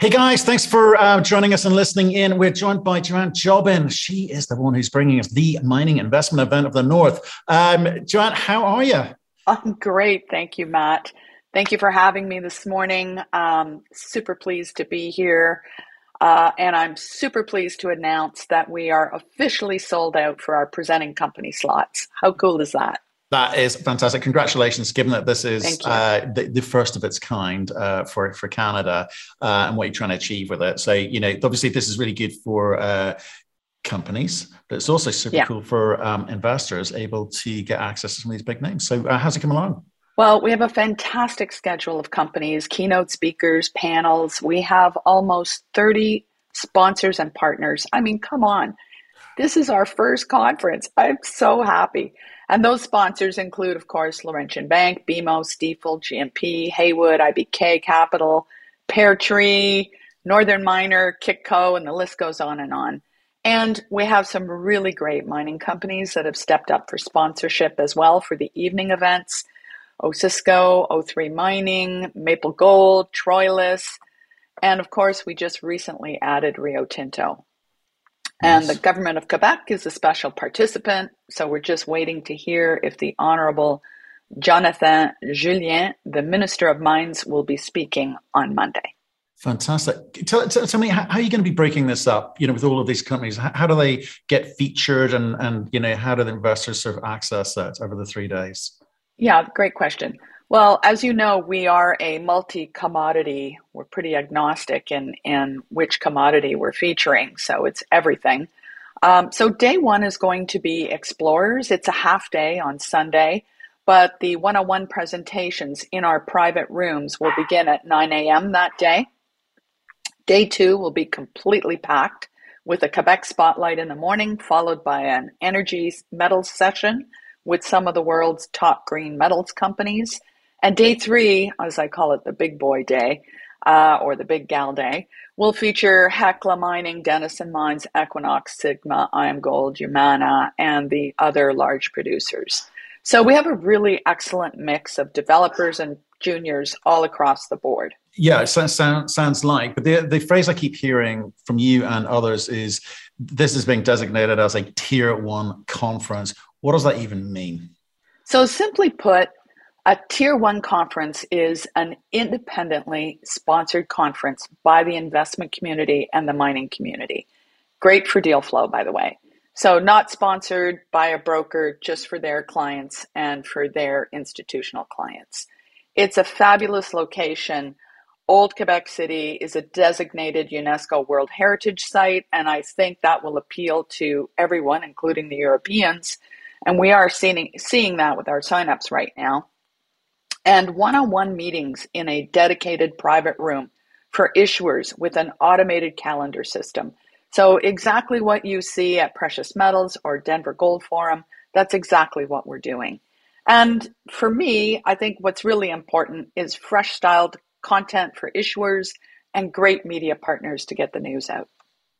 Hey guys, thanks for uh, joining us and listening in. We're joined by Joanne Jobin. She is the one who's bringing us the mining investment event of the North. Um, Joanne, how are you? I'm great. Thank you, Matt. Thank you for having me this morning. Um, super pleased to be here. Uh, and I'm super pleased to announce that we are officially sold out for our presenting company slots. How cool is that? That is fantastic. Congratulations, given that this is uh, the, the, first of its kind uh, for, for Canada uh, and what you're trying to achieve with it. So, you know, obviously, this is really good for uh, companies, but it's also super yeah. cool for um, investors able to get access to some of these big names. So, uh, how's it come along? Well, we have a fantastic schedule of companies, keynote speakers, panels. We have almost 30 sponsors and partners. I mean, come on. This is our first conference. I'm so happy. And those sponsors include, of course, Laurentian Bank, BMO, Stifel, GMP, Haywood, IBK Capital, Pear Tree, Northern Miner, Kitco, and the list goes on and on. And we have some really great mining companies that have stepped up for sponsorship as well for the evening events. Osisko, O3 Mining, Maple Gold, Troilus, and of course, we just recently added Rio Tinto. And the government of Quebec is a special participant. So we're just waiting to hear if the Honorable Jonathan Julien, the Minister of Mines, will be speaking on Monday. Fantastic. Tell, tell, tell me, how, how, are you going to be breaking this up? You know, with all of these companies, how, how, do they get featured, and and you know, how do the investors sort of access that over the three days? Yeah, great question. Well, as you know, we are a multi commodity. We're pretty agnostic in, in which commodity we're featuring, so it's everything. Um, so, day one is going to be Explorers. It's a half day on Sunday, but the 101 presentations in our private rooms will begin at 9 a.m. that day. Day two will be completely packed with a Quebec spotlight in the morning, followed by an energy metals session with some of the world's top green metals companies. And day three, as I call it, the big boy day, uh, or the big gal day, will feature Hecla Mining, Denison Mines, Equinox, Sigma, IAMGOLD, Yamana, and the other large producers. So we have a really excellent mix of developers and juniors all across the board. Yeah, it sounds, sounds like, but the, the phrase I keep hearing from you and others is this is being designated as a tier one conference. What does that even mean? So, simply put, a tier one conference is an independently sponsored conference by the investment community and the mining community. Great for deal flow, by the way. So, not sponsored by a broker just for their clients and for their institutional clients. It's a fabulous location. Old Quebec City is a designated UNESCO World Heritage Site, and I think that will appeal to everyone, including the Europeans. And we are seeing, seeing that with our signups right now and one on one meetings in a dedicated private room for issuers with an automated calendar system. So, exactly what you see at Precious Metals or Denver Gold Forum, that's exactly what we're doing. And for me, I think what's really important is fresh styled content for issuers and great media partners to get the news out.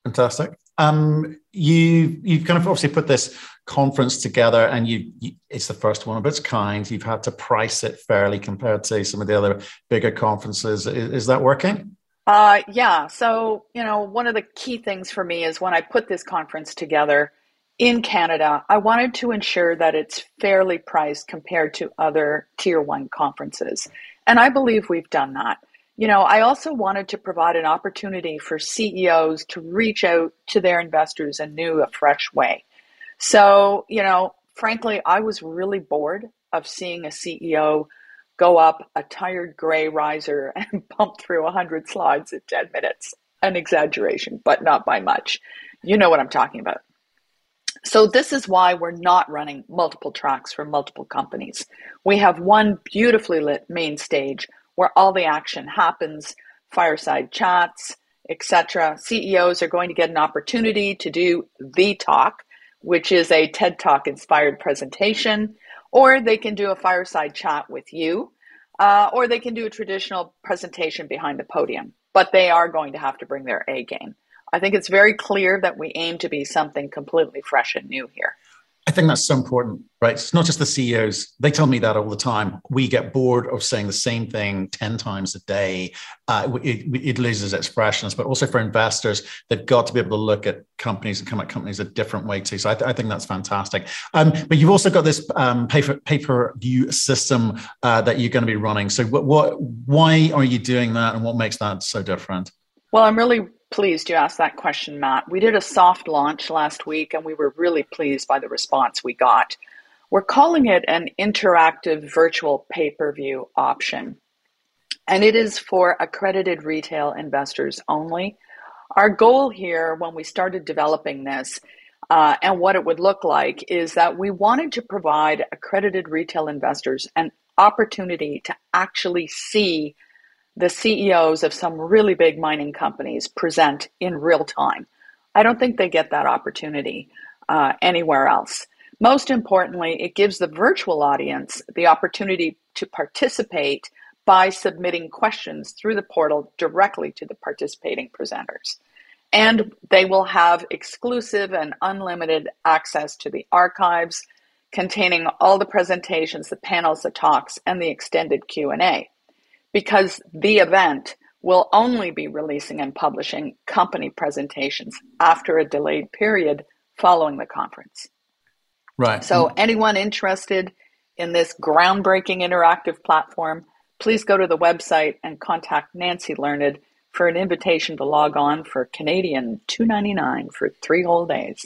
Fantastic. Um, you you've kind of obviously put this conference together, and you, you, it's the first one of its kind. You've had to price it fairly compared to some of the other bigger conferences. Is, is that working? Uh, yeah. So you know, one of the key things for me is when I put this conference together in Canada, I wanted to ensure that it's fairly priced compared to other tier one conferences, and I believe we've done that. You know, I also wanted to provide an opportunity for CEOs to reach out to their investors in new, a fresh way. So, you know, frankly, I was really bored of seeing a CEO go up a tired gray riser and pump through 100 slides in 10 minutes. An exaggeration, but not by much. You know what I'm talking about. So, this is why we're not running multiple tracks for multiple companies. We have one beautifully lit main stage where all the action happens, fireside chats, etc. CEOs are going to get an opportunity to do the talk, which is a TED Talk inspired presentation, or they can do a fireside chat with you, uh, or they can do a traditional presentation behind the podium. But they are going to have to bring their A game. I think it's very clear that we aim to be something completely fresh and new here. I think that's so important, right? It's not just the CEOs. They tell me that all the time. We get bored of saying the same thing 10 times a day. Uh, it, it, loses its freshness, but also for investors, they've got to be able to look at companies and come at companies a different way too. So I, th- I think that's fantastic. Um, but you've also got this um, pay-per view system uh, that you're going to be running. So what, what, why are you doing that and what makes that so different? Well, I'm really pleased you asked that question, Matt. We did a soft launch last week and we were really pleased by the response we got. We're calling it an interactive virtual pay per view option. And it is for accredited retail investors only. Our goal here when we started developing this uh, and what it would look like is that we wanted to provide accredited retail investors an opportunity to actually see the CEOs of some really big mining companies present in real time. I don't think they get that opportunity uh, anywhere else. Most importantly, it gives the virtual audience the opportunity to participate by submitting questions through the portal directly to the participating presenters. And they will have exclusive and unlimited access to the archives containing all the presentations, the panels, the talks, and the extended Q&A because the event will only be releasing and publishing company presentations after a delayed period following the conference. Right. So, anyone interested in this groundbreaking interactive platform, please go to the website and contact Nancy Learned for an invitation to log on for Canadian two ninety nine for three whole days.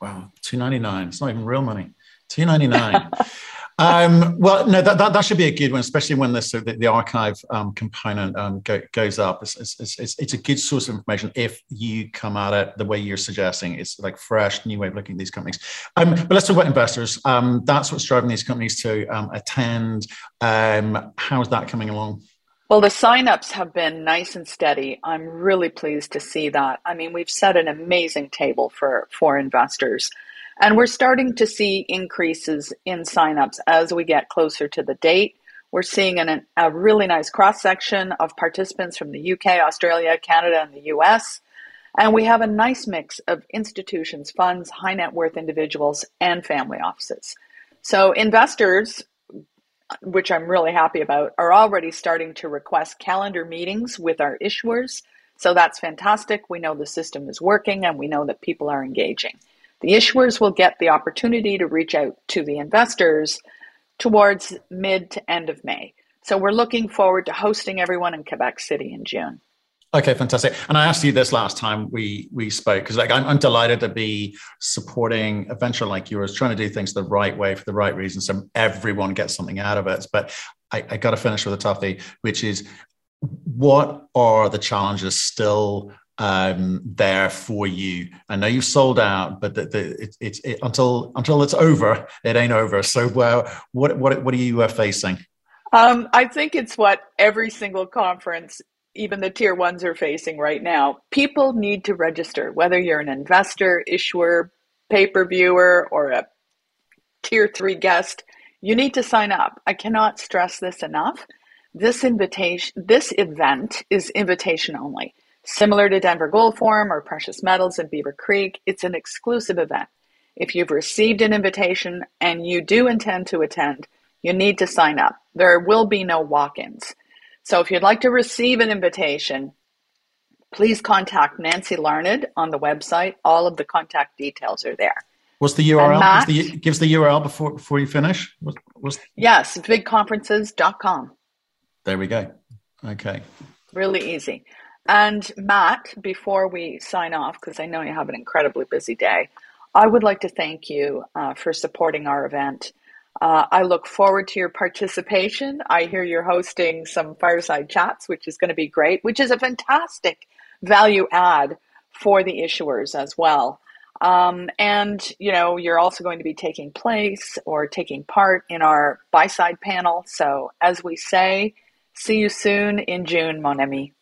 Wow, two ninety nine. It's not even real money. Two ninety nine. Um, well, no, that, that, that, should be a good one, especially when this, the, the archive um, component um, go, goes up. It's, it's, it's, it's, a good source of information if you come at it the way you're suggesting. It's like fresh, new way of looking at these companies. Um, but let's talk about investors. Um, that's what's driving these companies to um, attend. how is that coming along? Well, the signups have been nice and steady. I'm really pleased to see that. I mean, we've set an amazing table for for investors. And we're starting to see increases in signups as we get closer to the date. We're seeing an, a really nice cross section of participants from the UK, Australia, Canada, and the US. And we have a nice mix of institutions, funds, high net worth individuals, and family offices. So, investors, which I'm really happy about, are already starting to request calendar meetings with our issuers. So, that's fantastic. We know the system is working and we know that people are engaging. The issuers will get the opportunity to reach out to the investors towards mid to end of May. So we're looking forward to hosting everyone in Quebec City in June. Okay, fantastic. And I asked you this last time we we spoke because like I'm, I'm, delighted to be supporting a venture like yours, trying to do things the right way for the right reasons, so everyone gets something out of it. But I, I got to finish with a toughie, which is what are the challenges still um, there for you. I know you've sold out, but the, the, it, it's it, until until it's over, it ain't over. So, uh, what what what are you uh, facing? Um, I think it's what every single conference, even the tier ones, are facing right now. People need to register, whether you're an investor, issuer, pay per viewer, or a tier three guest. You need to sign up. I cannot stress this enough. This invitation, this event is invitation only. Similar to Denver Gold Forum or Precious Metals in Beaver Creek, it's an exclusive event. If you've received an invitation and you do intend to attend, you need to sign up. There will be no walk ins. So if you'd like to receive an invitation, please contact Nancy Larned on the website. All of the contact details are there. What's the URL? Matt, gives, the, gives the URL before before you finish. What's, what's... Yes, bigconferences.com. There we go. Okay. Really easy. And Matt, before we sign off, because I know you have an incredibly busy day, I would like to thank you uh, for supporting our event. Uh, I look forward to your participation. I hear you're hosting some fireside chats, which is going to be great, which is a fantastic value add for the issuers as well. Um, and you know, you're also going to be taking place or taking part in our buy side panel. So, as we say, see you soon in June, mon ami.